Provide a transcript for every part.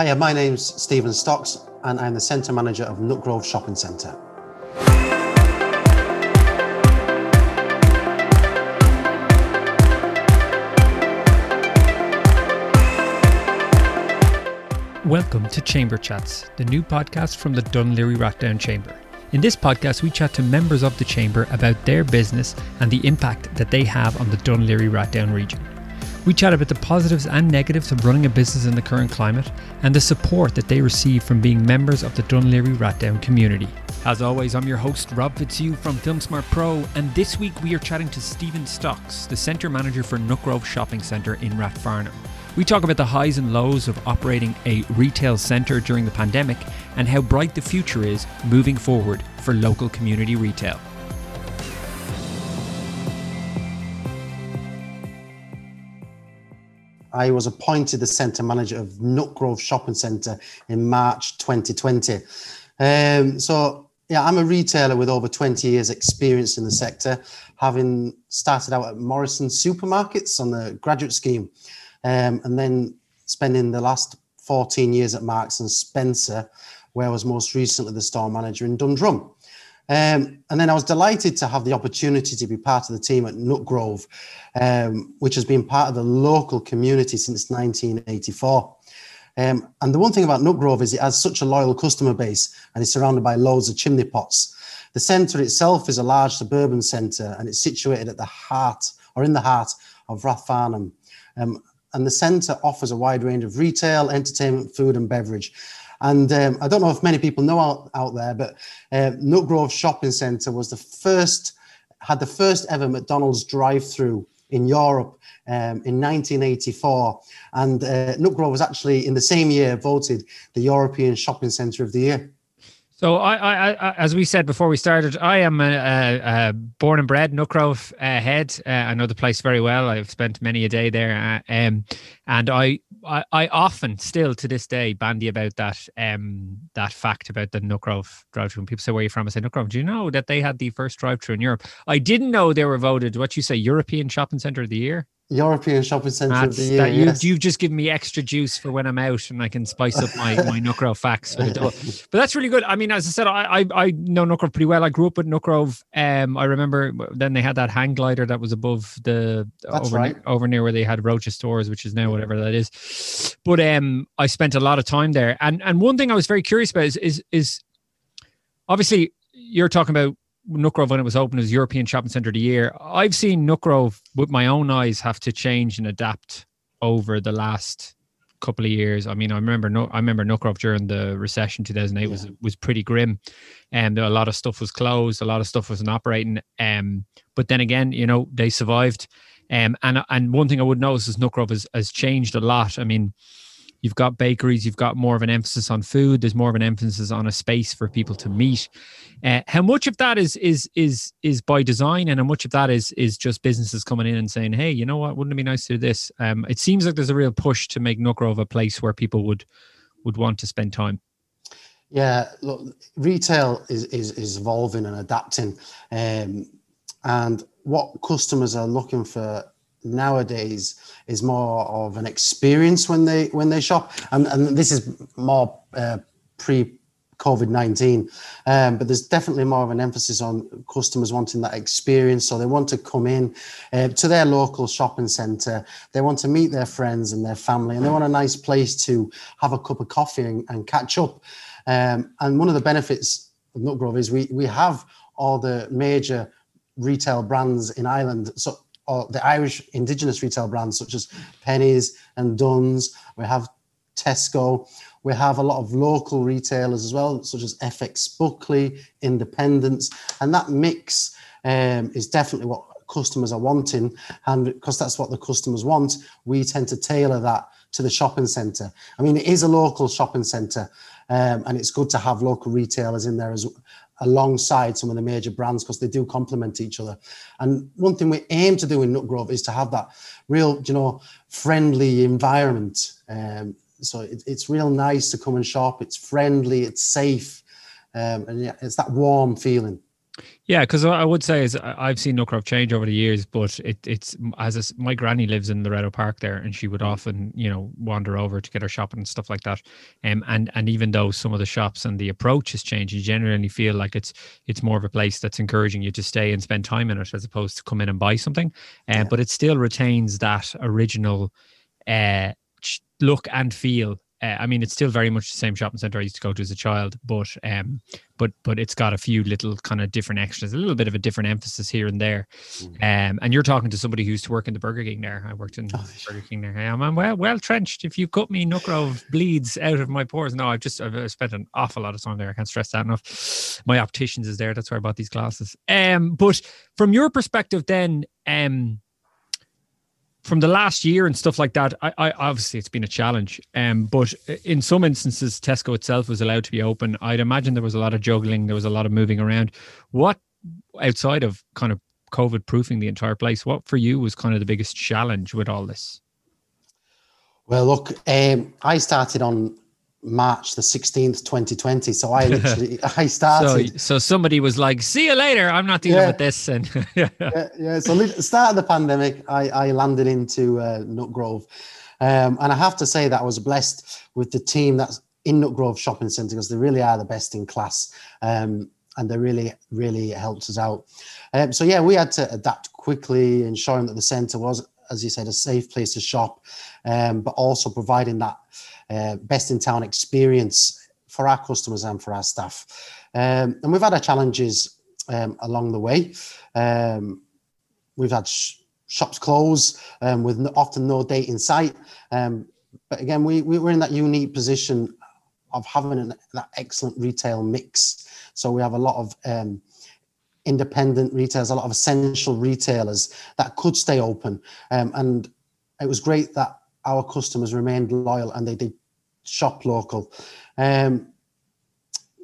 Hiya, my name's Steven Stocks, and I'm the Centre Manager of Nutgrove Shopping Centre. Welcome to Chamber Chats, the new podcast from the Dun Laoghaire Rathdown Chamber. In this podcast, we chat to members of the Chamber about their business and the impact that they have on the Dun Laoghaire Rathdown region. We chat about the positives and negatives of running a business in the current climate and the support that they receive from being members of the Dun Laoghaire Rathdown community. As always, I'm your host, Rob Fitzhugh from FilmSmart Pro, and this week we are chatting to Steven Stocks, the Centre Manager for Nutgrove Shopping Centre in Rathfarnham. We talk about the highs and lows of operating a retail centre during the pandemic and how bright the future is moving forward for local community retail. I was appointed the centre manager of Nutgrove Shopping Centre in March 2020. Um, so, yeah, I'm a retailer with over 20 years' experience in the sector, having started out at Morrison Supermarkets on the graduate scheme, um, and then spending the last 14 years at Marks and Spencer, where I was most recently the store manager in Dundrum. Um, and then I was delighted to have the opportunity to be part of the team at Nutgrove, um, which has been part of the local community since 1984. Um, and the one thing about Nutgrove is it has such a loyal customer base and it's surrounded by loads of chimney pots. The centre itself is a large suburban centre and it's situated at the heart or in the heart of Rathfarnham. Um, and the centre offers a wide range of retail, entertainment, food, and beverage. And um, I don't know if many people know out, out there, but uh, Nutgrove Shopping Centre was the first, had the first ever McDonald's drive-through in Europe um, in 1984. And uh, Nutgrove was actually in the same year voted the European Shopping Centre of the Year. So, I, I, I, as we said before we started, I am a, a, a born and bred Nutgrove uh, head. Uh, I know the place very well. I've spent many a day there, uh, um, and I, I, I, often, still to this day, bandy about that um, that fact about the Nutgrove drive-through. People say, "Where are you from?" I say, "Nutgrove." Do you know that they had the first drive-through in Europe? I didn't know they were voted. What you say, European Shopping Centre of the Year? European Shopping Centre of the Year. You, yes. You've just given me extra juice for when I'm out and I can spice up my, my Nutgrove facts. But that's really good. I mean, as I said, I, I, I know Nutgrove pretty well. I grew up with Nutgrove. Um, I remember then they had that hang glider that was above the That's over, right. near, over near where they had Roches stores, which is now whatever that is. But um, I spent a lot of time there. And and one thing I was very curious about is is, is obviously you're talking about Nutgrove when it was open as European Shopping Centre of the Year. I've seen Nutgrove with my own eyes have to change and adapt over the last couple of years. I mean, I remember no, I remember Nutgrove during the recession 2008 was was pretty grim, and a lot of stuff was closed, a lot of stuff wasn't operating. Um, but then again, you know, they survived. Um, and and one thing I would notice is Nutgrove has, has changed a lot. I mean, you've got bakeries, you've got more of an emphasis on food. There's more of an emphasis on a space for people to meet. Uh, how much of that is is is is by design, and how much of that is is just businesses coming in and saying, "Hey, you know what? Wouldn't it be nice to do this?" Um, it seems like there's a real push to make Nutgrove a place where people would would want to spend time. Yeah, look, retail is, is, is evolving and adapting. Um, and what customers are looking for nowadays is more of an experience when they when they shop. And, and this is more uh, pre COVID 19. Um, but there's definitely more of an emphasis on customers wanting that experience. So they want to come in uh, to their local shopping centre, they want to meet their friends and their family, and they want a nice place to have a cup of coffee and, and catch up. Um, and one of the benefits of Nutgrove is we, we have all the major retail brands in Ireland. So the Irish indigenous retail brands such as Penneys and Dunnes. We have Tesco. We have a lot of local retailers as well, such as FX Buckley, Independence, and that mix um, is definitely what customers are wanting. And because that's what the customers want, we tend to tailor that to the shopping centre. I mean, it is a local shopping centre, um, and it's good to have local retailers in there as alongside some of the major brands because they do complement each other. And one thing we aim to do in Nutgrove is to have that real, you know, friendly environment. Um, so it, it's real nice to come and shop. It's friendly, it's safe, um, and yeah, it's that warm feeling. Yeah, because I would say is I've seen Nutgrove change over the years, but it, it's as a, my granny lives in Loreto Park there, and she would mm. often you know wander over to get her shopping and stuff like that. Um, and and even though some of the shops and the approach has changed, you generally feel like it's it's more of a place that's encouraging you to stay and spend time in it as opposed to come in and buy something. Uh, yeah. But it still retains that original uh, look and feel uh, I mean, it's still very much the same shopping center I used to go to as a child, but um, but but it's got a few little kind of different extras, a little bit of a different emphasis here and there. Mm. Um, and you're talking to somebody who used to work in the Burger King there. I worked in oh, Burger King there. I'm I'm well well trenched. If you cut me, Nutgrove bleeds out of my pores. No, I've just I've spent an awful lot of time there. I can't stress that enough. My opticians is there. That's where I bought these glasses. Um, but from your perspective, then, um from the last year and stuff like that, I, I obviously it's been a challenge. Um, but in some instances, Tesco itself was allowed to be open. I'd imagine there was a lot of juggling, there was a lot of moving around. What outside of kind of COVID proofing the entire place, what for you was kind of the biggest challenge with all this? Well, look, um, I started on March the 16th, 2020. So I literally, I started. So, so somebody was like, see you later. I'm not dealing yeah. with this. And yeah. yeah, yeah. So start of the pandemic, I, I landed into uh, Nutgrove. Um, and I have to say that I was blessed with the team that's in Nutgrove Shopping Centre because they really are the best in class. Um, and they really, really helped us out. Um, so yeah, we had to adapt quickly, ensuring that the centre was, as you said, a safe place to shop, um, but also providing that uh, best in town experience for our customers and for our staff. Um, and we've had our challenges um, along the way. Um, we've had sh- shops close um, with often no date in sight. Um, but again, we, we, are in that unique position of having an, that excellent retail mix. So we have a lot of um, independent retailers, a lot of essential retailers that could stay open. and it was great that our customers remained loyal and they did shop local. Um,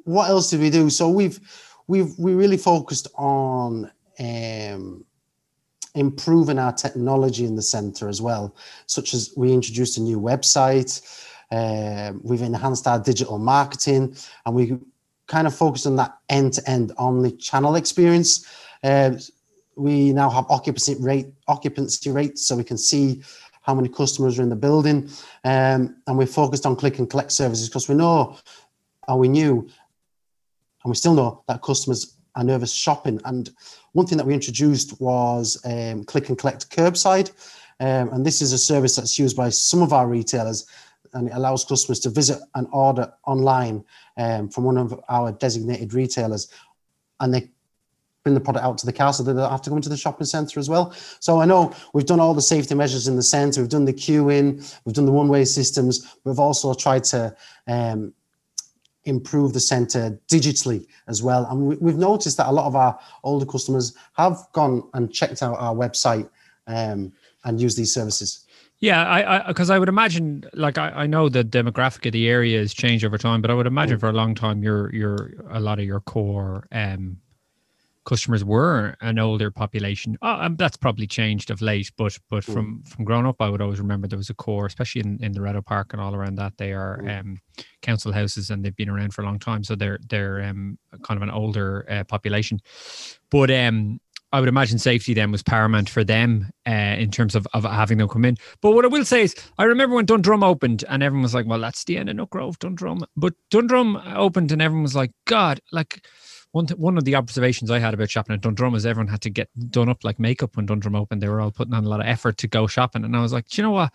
what else did we do? So we've we've we really focused on um, improving our technology in the center as well, such as we introduced a new website. Uh, we've enhanced our digital marketing, and we kind of focused on that end-to-end omni-channel experience. Uh, we now have occupancy rate occupancy rates, so we can see how many customers are in the building. Um, and we focused on click and collect services because we know, or we knew, and we still know that customers are nervous shopping. And one thing that we introduced was um, click and collect curbside. Um, and this is a service that's used by some of our retailers and it allows customers to visit and order online um, from one of our designated retailers and they bring the product out to the car so they don't have to go into the shopping centre as well. So I know we've done all the safety measures in the centre, we've done the queuing, we've done the one-way systems, we've also tried to um, improve the centre digitally as well. And we, have noticed that a lot of our older customers have gone and checked out our website um, and used these services. Yeah, I because I, I, would imagine, like I, I know the demographic of the area has changed over time, but I would imagine mm. for a long time, your your a lot of your core um, customers were an older population. Oh, that's probably changed of late, but but mm. from from growing up, I would always remember there was a core, especially in in Loreto Park and all around that. They are mm. um, council houses and they've been around for a long time, so they're they're um, kind of an older uh, population. But um, I would imagine safety then was paramount for them uh, in terms of, of having them come in. But what I will say is, I remember when Dundrum opened and everyone was like, well, that's the end of Nutgrove, Dundrum. But Dundrum opened and everyone was like, God, like one th- one of the observations I had about shopping at Dundrum is everyone had to get done up like makeup when Dundrum opened. They were all putting on a lot of effort to go shopping, and I was like, you know what?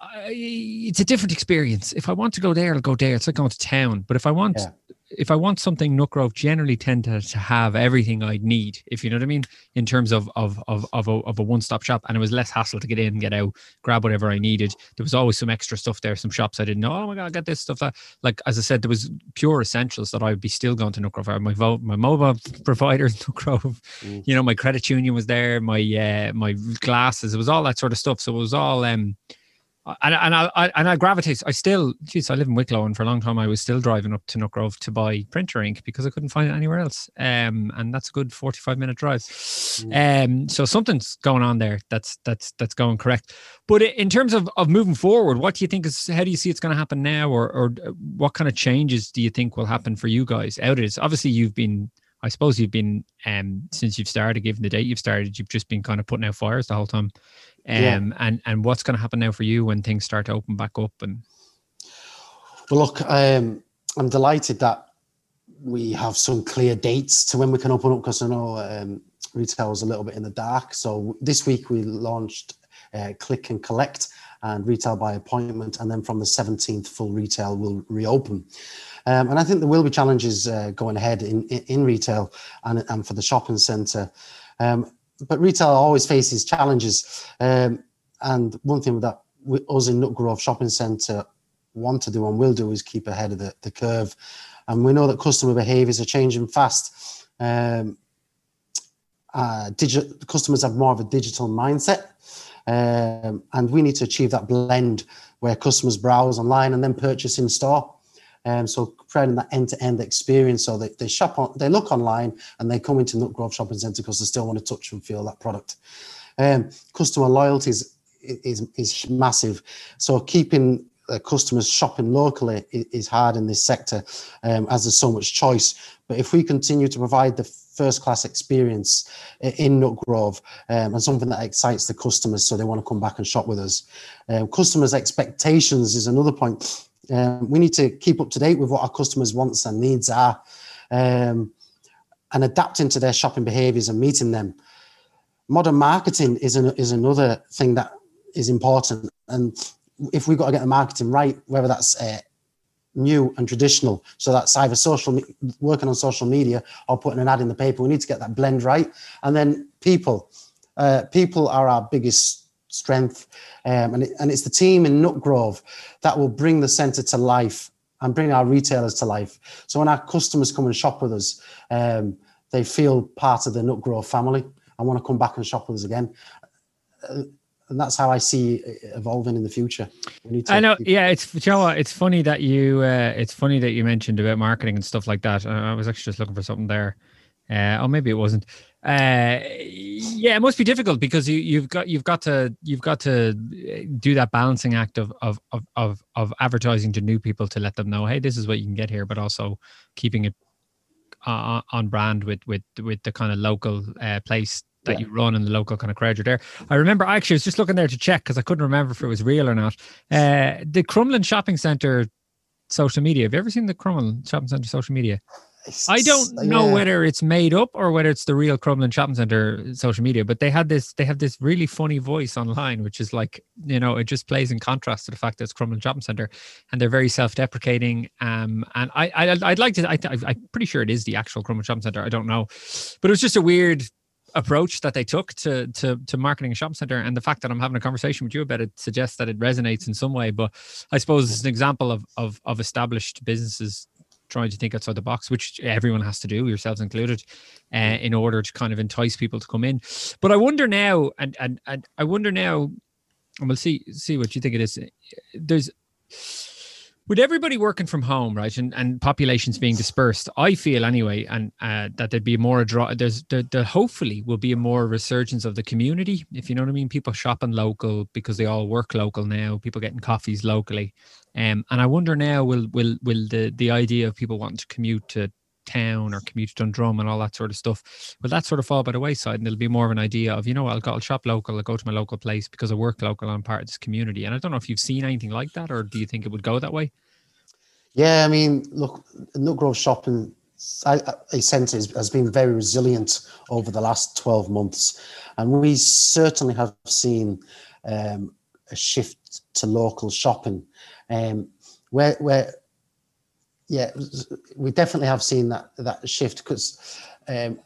I, it's a different experience. If I want to go there, I'll go there. It's like going to town. But if I want yeah if I want something, Nutgrove generally tend to, to have everything I'd need, if you know what I mean, in terms of of of of a, of a one stop shop, and it was less hassle to get in, get out, grab whatever I needed. There was always some extra stuff there, some shops I didn't know. Oh my god, I got this stuff. That like as I said, there was pure essentials that I would be still going to Nutgrove. My vo- my mobile provider, Nutgrove, mm. you know, my credit union was there, my uh, my glasses, it was all that sort of stuff. So it was all um and and I, I, and I gravitate. I still, geez, I live in Wicklow, and for a long time I was still driving up to Nutgrove to buy printer ink because I couldn't find it anywhere else. Um, and that's a good forty-five minute drive. Mm. Um, so something's going on there. That's that's that's going correct. But in terms of of moving forward, what do you think is? How do you see it's going to happen now, or or what kind of changes do you think will happen for you guys out of this? Obviously, you've been I suppose you've been um since you've started, given the date you've started, you've just been kind of putting out fires the whole time. Um, yeah. and and what's going to happen now for you when things start to open back up? And well, look, um, I'm delighted that we have some clear dates to when we can open up because I know um, retail was a little bit in the dark. So this week we launched uh, Click and Collect and retail by appointment, and then from the 17th, full retail will reopen. Um, and I think there will be challenges uh, going ahead in, in, in, retail and, and for the shopping centre. Um, but retail always faces challenges. Um, and one thing that we, us in Nutgrove Shopping Centre want to do and will do is keep ahead of the, the curve. And we know that customer behaviours are changing fast. Um, uh, customers have more of a digital mindset. Um, and we need to achieve that blend where customers browse online and then purchase in store. Um, so creating that end-to-end experience so they, they shop on, they look online and they come into Nutgrove Shopping Centre because they still want to touch and feel that product. Um, customer loyalty is, is, is massive. So keeping uh, customers shopping locally is, hard in this sector um, as there's so much choice. But if we continue to provide the first class experience in Nutgrove um, and something that excites the customers so they want to come back and shop with us. Um, customers' expectations is another point. Um, we need to keep up to date with what our customers' wants and needs are um, and adapting to their shopping behaviors and meeting them. Modern marketing is, an, is another thing that is important. And if we've got to get the marketing right, whether that's uh, new and traditional, so that's either social working on social media or putting an ad in the paper, we need to get that blend right. And then people, uh, people are our biggest strength. Um, and, it, and it's the team in Nutgrove that will bring the centre to life and bring our retailers to life. So when our customers come and shop with us, um, they feel part of the Nutgrove family and want to come back and shop with us again. Uh, and that's how I see evolving in the future. I know. Yeah, it's you know what, It's funny that you. Uh, it's funny that you mentioned about marketing and stuff like that. I was actually just looking for something there. Uh, or maybe it wasn't uh, yeah, it must be difficult because you, you've got you've got to you've got to uh, do that balancing act of of of of, of advertising to new people to let them know, hey, this is what you can get here, but also keeping it uh, on brand with with with the kind of local uh, place that yeah. you run and the local kind of crowd you're there. I remember actually I was just looking there to check because I couldn't remember if it was real or not. Uh, the Crumlin Shopping Centre social media. Have you ever seen the Crumlin Shopping Centre social media? I don't know yeah. whether it's made up or whether it's the real Crumlin Shopping Centre social media, but they had this they have this really funny voice online, which is like, you know, it just plays in contrast to the fact that it's Crumlin Shopping Centre and they're very self-deprecating. Um, and I, I I'd like to I, I'm pretty sure it is the actual Crumlin Shopping Centre. I don't know. But it was just a weird approach that they took to to to marketing a shopping center and the fact that I'm having a conversation with you about it suggests that it resonates in some way but I suppose it's an example of of of established businesses trying to think outside the box, which everyone has to do, yourselves included, uh, in order to kind of entice people to come in. But I wonder now, and and and I wonder now, and we'll see see what you think it is. There's with everybody working from home, right, and, and populations being dispersed, I feel anyway, and uh, that there'd be more draw. There's there, there hopefully will be a more resurgence of the community, if you know what I mean. People shopping local because they all work local now. People getting coffees locally, um, and I wonder now will will will the the idea of people wanting to commute to town or commute to Dundrum and all that sort of stuff, will that sort of fall by the wayside and it'll be more of an idea of, you know, I'll go, I'll shop local, I'll go to my local place because I work local, I'm part of this community. And I don't know if you've seen anything like that or do you think it would go that way? Yeah, I mean, look, Nutgrove Shopping a centre has been very resilient over the last 12 months. And we certainly have seen um, a shift to local shopping. Um, where, where yeah, we definitely have seen that that shift because um,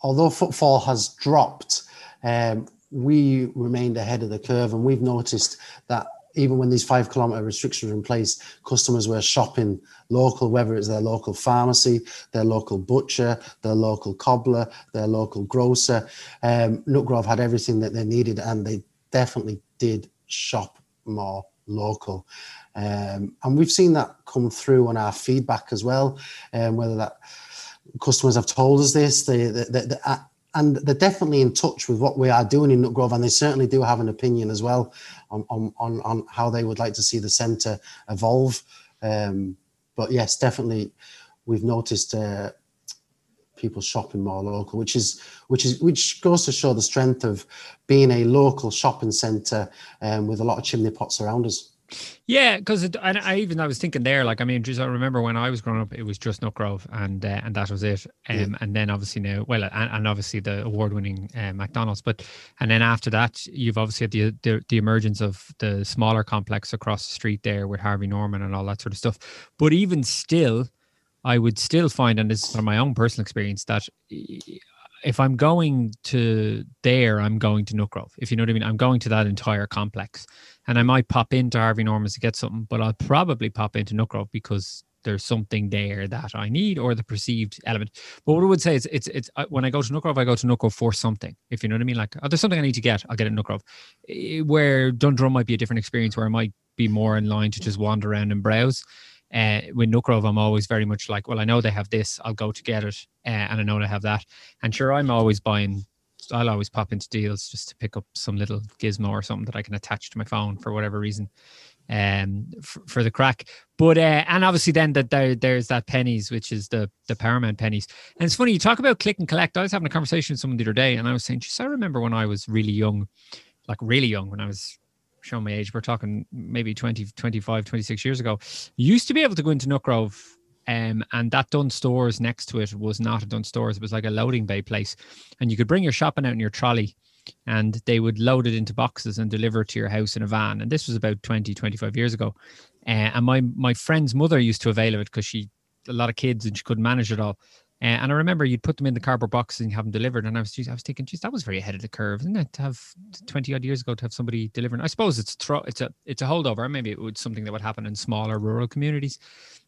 although footfall has dropped, um, we remained ahead of the curve, and we've noticed that even when these five kilometre restrictions were in place, customers were shopping local, whether it's their local pharmacy, their local butcher, their local cobbler, their local grocer. Um, Nutgrove had everything that they needed, and they definitely did shop more local. Um, and we've seen that come through on our feedback as well, um, whether that customers have told us this, they, they, they, they uh, and they're definitely in touch with what we are doing in Nutgrove, and they certainly do have an opinion as well on on, on, on how they would like to see the centre evolve. Um, but yes, definitely, we've noticed uh, people shopping more local, which is which is which goes to show the strength of being a local shopping centre um, with a lot of chimney pots around us. Yeah, because I, I even I was thinking there, like I mean, just I remember when I was growing up, it was just Nutgrove, and uh, and that was it. Um, yeah. and then obviously now, well, and, and obviously the award-winning uh, McDonald's, but and then after that, you've obviously had the, the the emergence of the smaller complex across the street there with Harvey Norman and all that sort of stuff. But even still, I would still find, and this is from my own personal experience, that if I'm going to there, I'm going to Nutgrove. If you know what I mean, I'm going to that entire complex, and I might pop into Harvey Norman's to get something, but I'll probably pop into Nutgrove because there's something there that I need or the perceived element. But what I would say is, it's it's when I go to Nutgrove, I go to Nutgrove for something. If you know what I mean, like oh, there's something I need to get, I'll get it in Nutgrove. Where Dundrum might be a different experience, where I might be more in line to just wander around and browse. Uh, with Nutgrove, I'm always very much like, well, I know they have this, I'll go to get it, uh, and I know they have that. And sure, I'm always buying. I'll always pop into Dealz just to pick up some little gizmo or something that I can attach to my phone for whatever reason, um, for, for the crack. But uh, and obviously then that there there's that Penneys, which is the the Paramount Penneys. And it's funny you talk about click and collect. I was having a conversation with someone the other day, and I was saying, just I remember when I was really young, like really young, when I was showing my age, we're talking maybe 20, 25, 26 years ago, used to be able to go into Nutgrove um, and that Dunnes Stores next to it was not a Dunnes Stores. It was like a loading bay place. And you could bring your shopping out in your trolley and they would load it into boxes and deliver it to your house in a van. And this was about 20, 25 years ago. Uh, and my, my friend's mother used to avail of it because she, a lot of kids and she couldn't manage it all. Uh, and I remember you'd put them in the cardboard boxes and have them delivered. And I was, I was thinking, geez, that was very ahead of the curve, isn't it? To have twenty odd years ago to have somebody delivering. I suppose it's tro- it's a it's a holdover. Maybe it would something that would happen in smaller rural communities.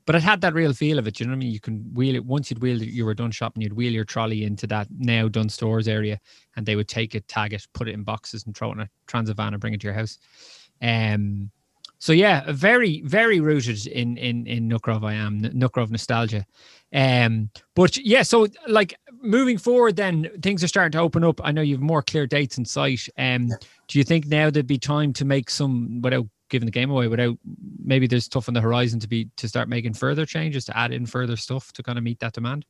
But it had that real feel of it. You know what I mean? You can wheel it once you'd wheel it, you were done shopping, you'd wheel your trolley into that now Dunnes Stores area, and they would take it, tag it, put it in boxes, and throw it in a transit van and bring it to your house. Um, so yeah, very very rooted in in in Nutgrove I am Nutgrove nostalgia. Um, but yeah, so like moving forward, then things are starting to open up. I know you have more clear dates in sight. Um, do you think now there'd be time to make some without giving the game away, without maybe there's stuff on the horizon to be to start making further changes to add in further stuff to kind of meet that demand?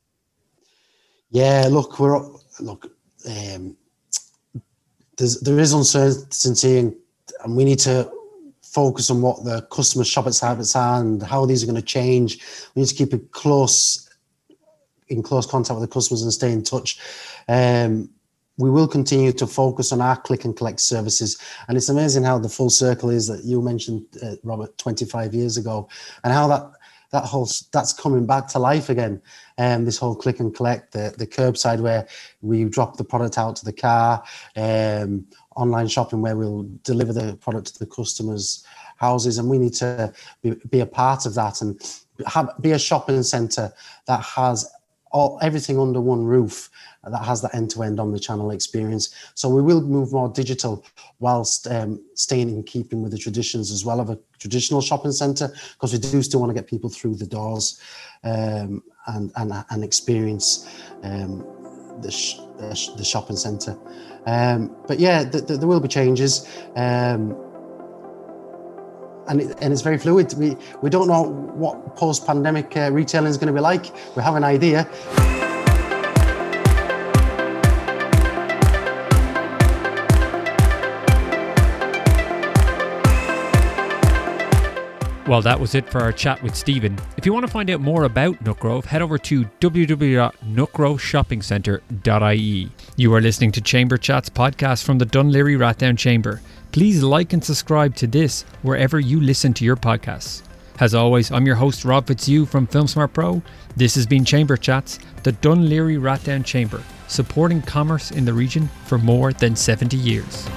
Yeah, look, we're look. Um, there's there is uncertainty, and, and we need to focus on what the customer shopping habits are and how these are going to change. We need to keep it close, in close contact with the customers and stay in touch. Um, we will continue to focus on our click and collect services. And it's amazing how the full circle is that you mentioned, uh, Robert, 25 years ago, and how that that whole that's coming back to life again. Um, this whole click and collect, the the curbside where we drop the product out to the car, um, online shopping where we'll deliver the product to the customers' houses, and we need to be, be a part of that and have, be a shopping centre that has all everything under one roof that has that end-to-end omni-channel experience. So we will move more digital whilst um, staying in keeping with the traditions as well of a traditional shopping centre because we do still want to get people through the doors um, and, and and experience um, the, sh- the, sh- the shopping centre. Um, but yeah, th- th- there will be changes. And, it, and it's very fluid. We, we don't know what post pandemic uh, retailing is going to be like. We have an idea. Well, that was it for our chat with Steven. If you want to find out more about Nutgrove, head over to www.nutgroveshoppingcentre.ie. You are listening to Chamber Chats podcast from the Dun Laoghaire Rathdown Chamber. Please like and subscribe to this wherever you listen to your podcasts. As always, I'm your host Rob Fitzhugh from FilmSmart Pro. This has been Chamber Chats, the Dun Laoghaire Rathdown Chamber, supporting commerce in the region for more than 70 years.